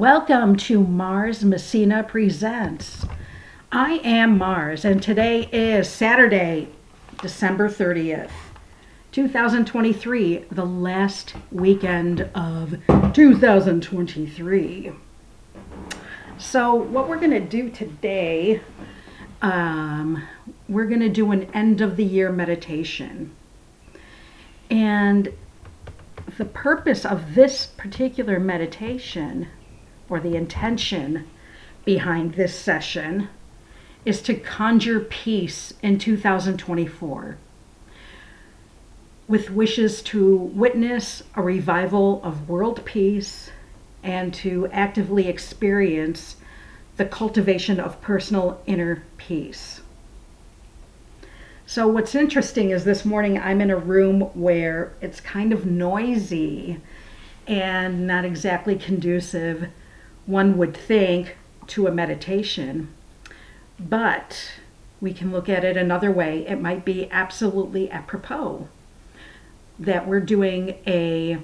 Welcome to Mars Messina Presents. I am Mars, and today is Saturday, December 30th, 2023, the last weekend of 2023. So, what we're going to do today, um, we're going to do an end of the year meditation. And the purpose of this particular meditation or the intention behind this session is to conjure peace in 2024 with wishes to witness a revival of world peace and to actively experience the cultivation of personal inner peace. So, what's interesting is this morning I'm in a room where it's kind of noisy and not exactly conducive one would think, to a meditation. But we can look at it another way. It might be absolutely apropos that we're doing a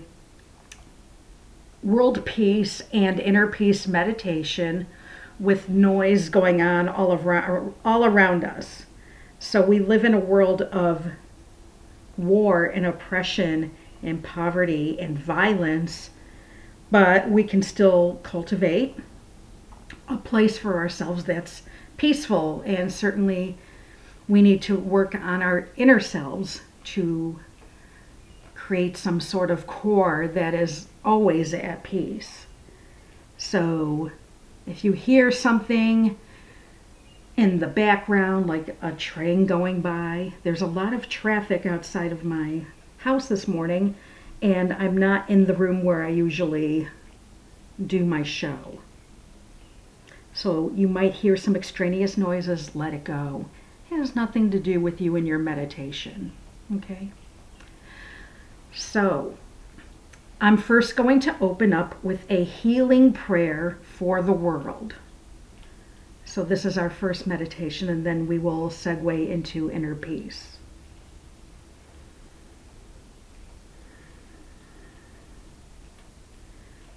world peace and inner peace meditation with noise going on all around, all around us. So we live in a world of war and oppression and poverty and violence but we can still cultivate a place for ourselves that's peaceful and certainly we need to work on our inner selves to create some sort of core that is always at peace. So if you hear something in the background, like a train going by, there's a lot of traffic outside of my house this morning and I'm not in the room where I usually do my show. So you might hear some extraneous noises, let it go. It has nothing to do with you and your meditation. Okay? So, I'm first going to open up with a healing prayer for the world. So, this is our first meditation, and then we will segue into inner peace.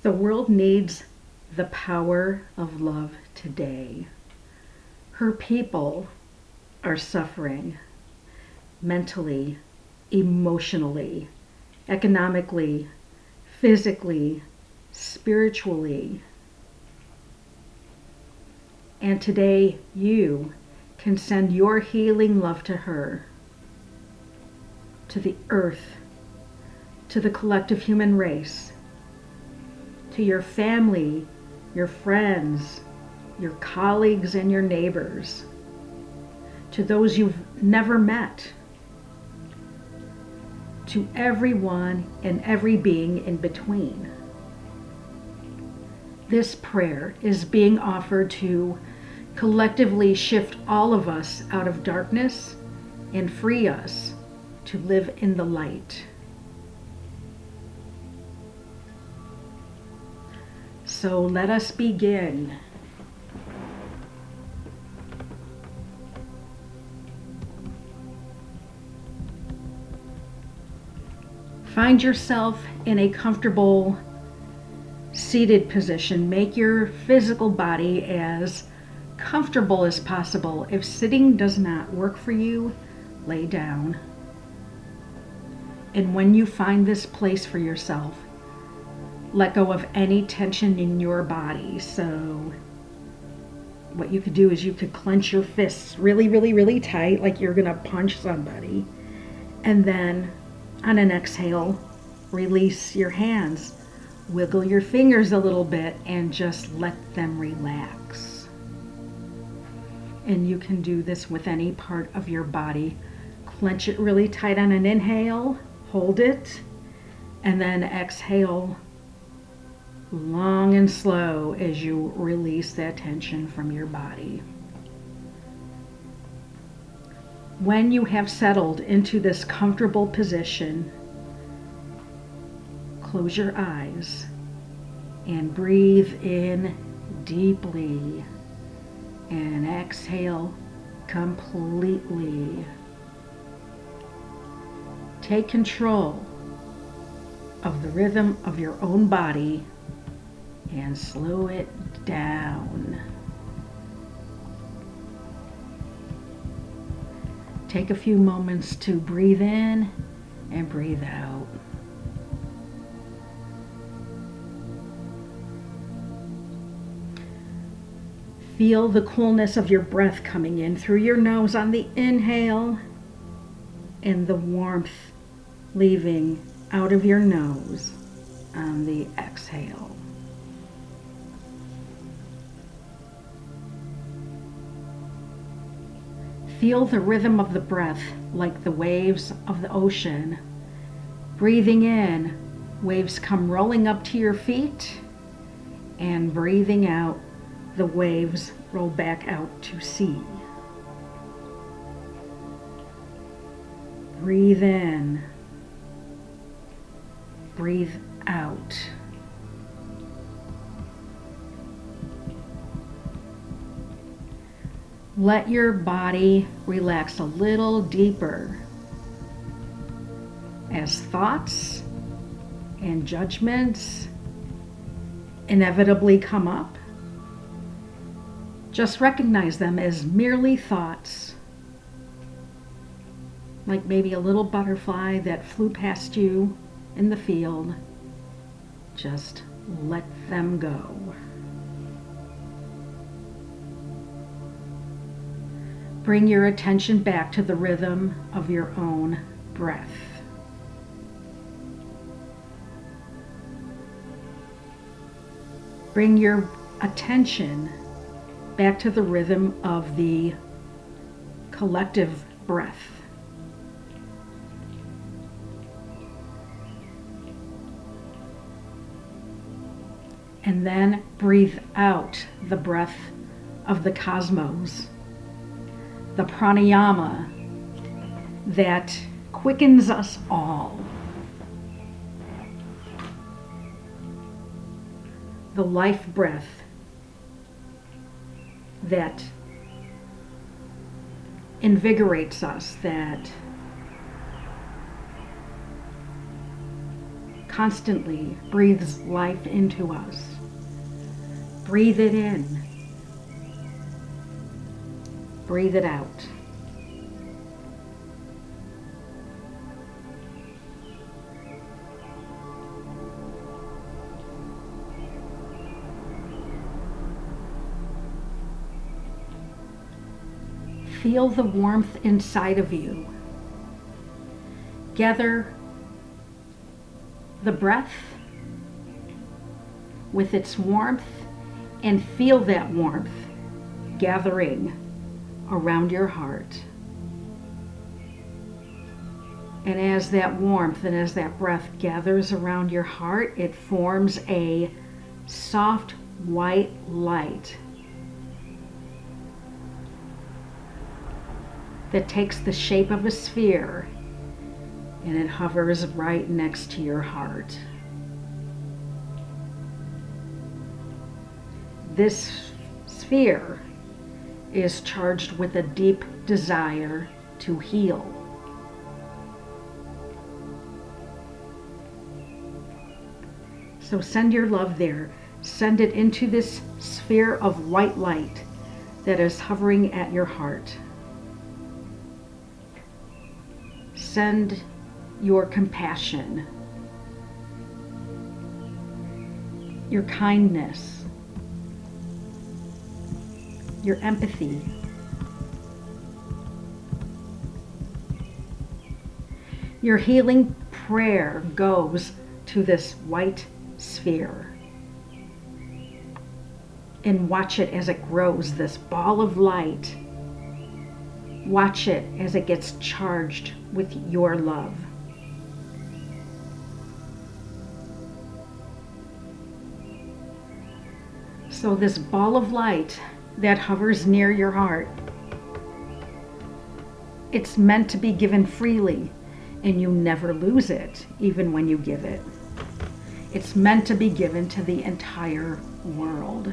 The world needs the power of love today. Her people are suffering mentally, emotionally, economically, physically, spiritually. And today you can send your healing love to her, to the earth, to the collective human race to your family, your friends, your colleagues, and your neighbors, to those you've never met, to everyone and every being in between. This prayer is being offered to collectively shift all of us out of darkness and free us to live in the light. So let us begin. Find yourself in a comfortable seated position. Make your physical body as comfortable as possible. If sitting does not work for you, lay down. And when you find this place for yourself, let go of any tension in your body. So, what you could do is you could clench your fists really, really, really tight, like you're going to punch somebody. And then on an exhale, release your hands. Wiggle your fingers a little bit and just let them relax. And you can do this with any part of your body. Clench it really tight on an inhale, hold it, and then exhale long and slow as you release that tension from your body. When you have settled into this comfortable position, close your eyes and breathe in deeply and exhale completely. Take control of the rhythm of your own body and slow it down. Take a few moments to breathe in and breathe out. Feel the coolness of your breath coming in through your nose on the inhale and the warmth leaving out of your nose on the exhale. Feel the rhythm of the breath like the waves of the ocean. Breathing in, waves come rolling up to your feet, and breathing out, the waves roll back out to sea. Breathe in. Breathe out. Let your body relax a little deeper as thoughts and judgments inevitably come up. Just recognize them as merely thoughts, like maybe a little butterfly that flew past you in the field. Just let them go. Bring your attention back to the rhythm of your own breath. Bring your attention back to the rhythm of the collective breath. And then breathe out the breath of the cosmos the pranayama that quickens us all. The life breath that invigorates us, that constantly breathes life into us. Breathe it in. Breathe it out. Feel the warmth inside of you. Gather the breath with its warmth and feel that warmth gathering around your heart. And as that warmth and as that breath gathers around your heart, it forms a soft white light that takes the shape of a sphere and it hovers right next to your heart. This sphere is charged with a deep desire to heal. So send your love there. Send it into this sphere of white light that is hovering at your heart. Send your compassion, your kindness, your empathy. Your healing prayer goes to this white sphere. And watch it as it grows, this ball of light. Watch it as it gets charged with your love. So, this ball of light that hovers near your heart. It's meant to be given freely, and you never lose it, even when you give it. It's meant to be given to the entire world.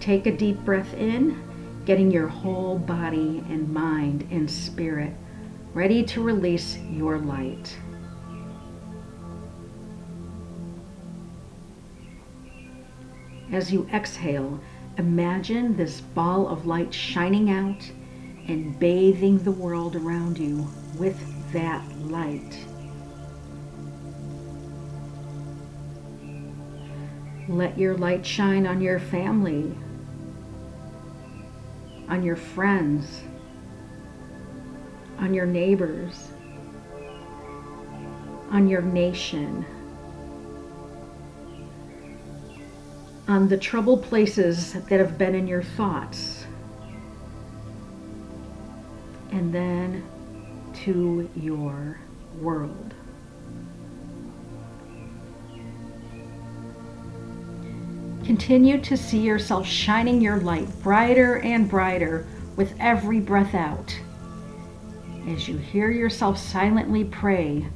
Take a deep breath in, getting your whole body and mind and spirit ready to release your light. As you exhale, imagine this ball of light shining out and bathing the world around you with that light. Let your light shine on your family, on your friends, on your neighbors, on your nation, on the troubled places that have been in your thoughts, and then to your world. Continue to see yourself shining your light brighter and brighter with every breath out. As you hear yourself silently pray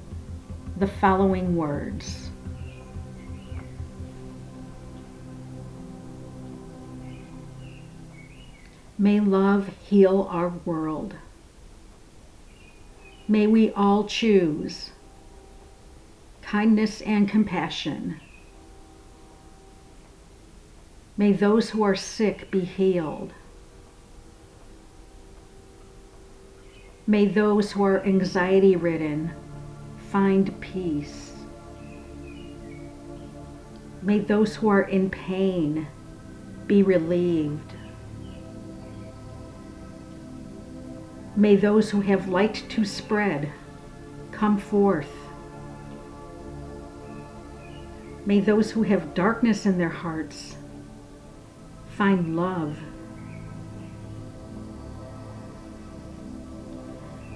the following words May love heal our world. May we all choose kindness and compassion. May those who are sick be healed. May those who are anxiety ridden find peace. May those who are in pain be relieved. May those who have light to spread come forth. May those who have darkness in their hearts find love.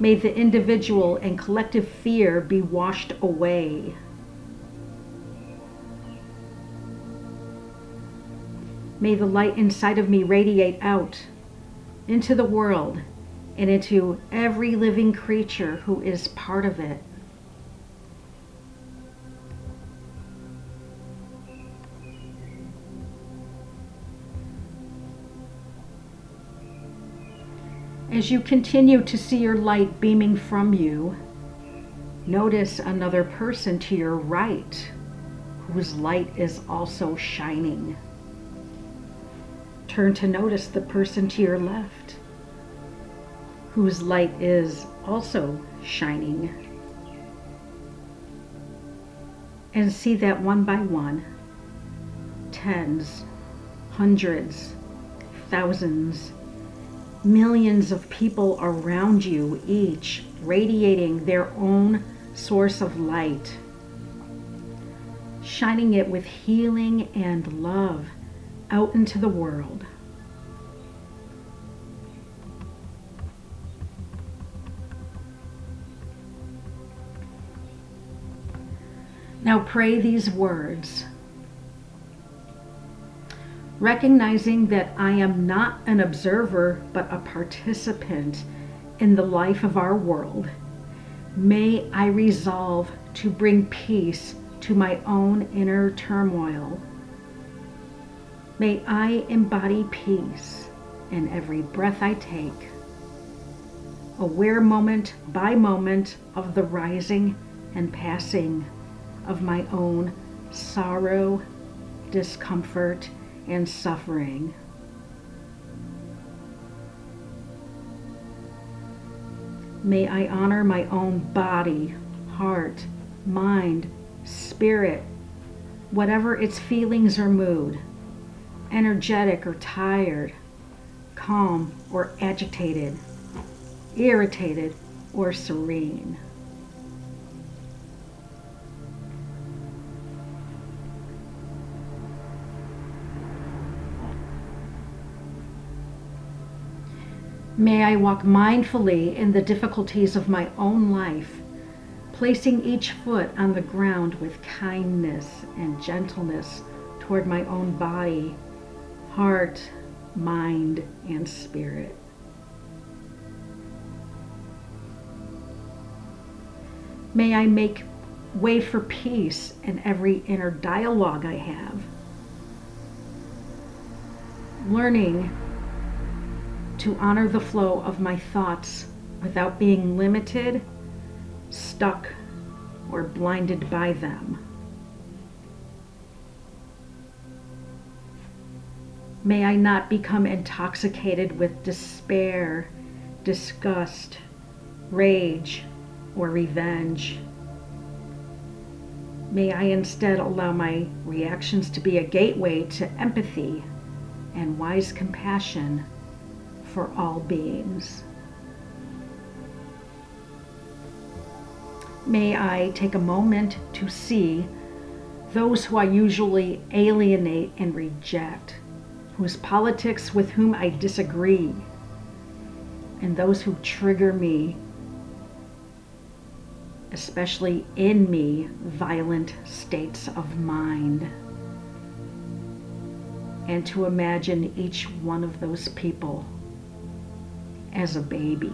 May the individual and collective fear be washed away. May the light inside of me radiate out into the world and into every living creature who is part of it. As you continue to see your light beaming from you, notice another person to your right whose light is also shining. Turn to notice the person to your left whose light is also shining. And see that one by one, tens, hundreds, thousands, millions of people around you, each radiating their own source of light, shining it with healing and love out into the world. Now pray these words recognizing that I am not an observer but a participant in the life of our world, may I resolve to bring peace to my own inner turmoil. May I embody peace in every breath I take, aware moment by moment of the rising and passing of my own sorrow, discomfort, and suffering. May I honor my own body, heart, mind, spirit, whatever its feelings or mood, energetic or tired, calm or agitated, irritated or serene. May I walk mindfully in the difficulties of my own life, placing each foot on the ground with kindness and gentleness toward my own body, heart, mind, and spirit. May I make way for peace in every inner dialogue I have. Learning to honor the flow of my thoughts, without being limited, stuck, or blinded by them. May I not become intoxicated with despair, disgust, rage, or revenge. May I instead allow my reactions to be a gateway to empathy and wise compassion for all beings. May I take a moment to see those who I usually alienate and reject, whose politics with whom I disagree, and those who trigger me, especially in me, violent states of mind. And to imagine each one of those people as a baby.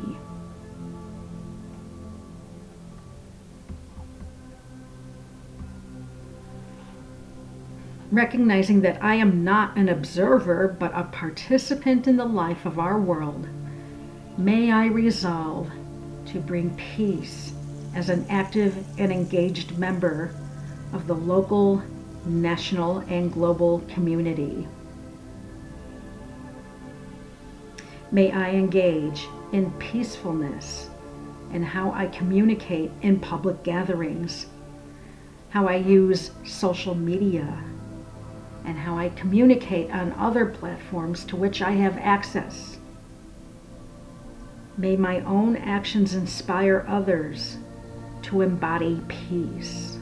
Recognizing that I am not an observer but a participant in the life of our world, may I resolve to bring peace as an active and engaged member of the local, national, and global community. May I engage in peacefulness in how I communicate in public gatherings, how I use social media, and how I communicate on other platforms to which I have access. May my own actions inspire others to embody peace.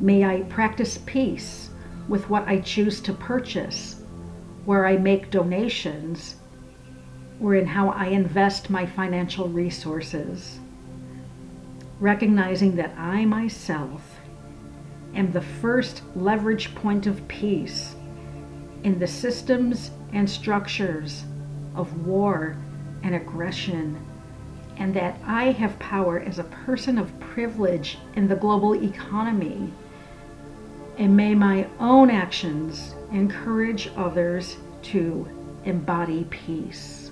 May I practice peace with what I choose to purchase where I make donations, or in how I invest my financial resources, recognizing that I myself am the first leverage point of peace in the systems and structures of war and aggression, and that I have power as a person of privilege in the global economy. And may my own actions encourage others to embody peace.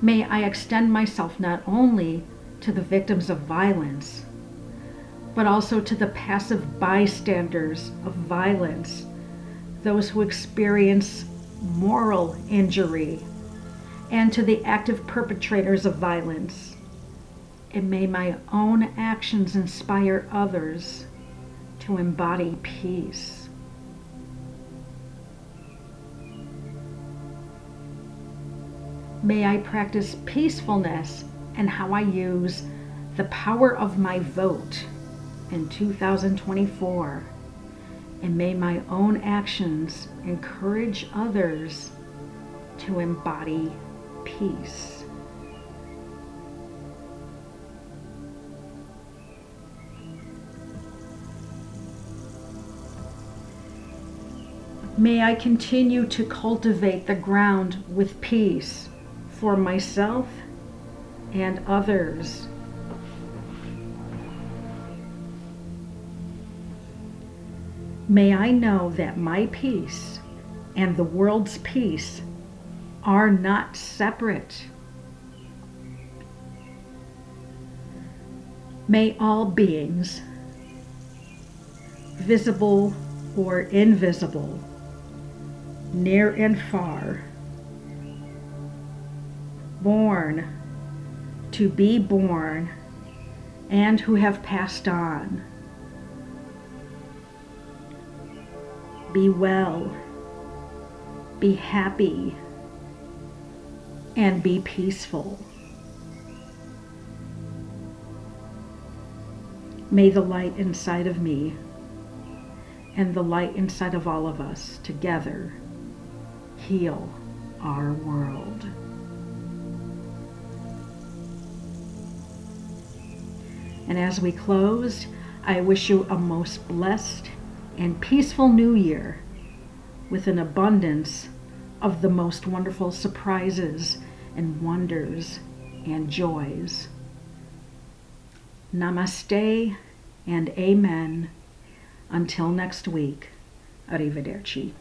May I extend myself not only to the victims of violence, but also to the passive bystanders of violence, those who experience moral injury, and to the active perpetrators of violence and may my own actions inspire others to embody peace. May I practice peacefulness and how I use the power of my vote in 2024. And may my own actions encourage others to embody peace. May I continue to cultivate the ground with peace for myself and others. May I know that my peace and the world's peace are not separate. May all beings, visible or invisible, near and far, born, to be born, and who have passed on. Be well, be happy, and be peaceful. May the light inside of me and the light inside of all of us together heal our world. And as we close, I wish you a most blessed and peaceful new year with an abundance of the most wonderful surprises and wonders and joys. Namaste and Amen Until next week, arrivederci.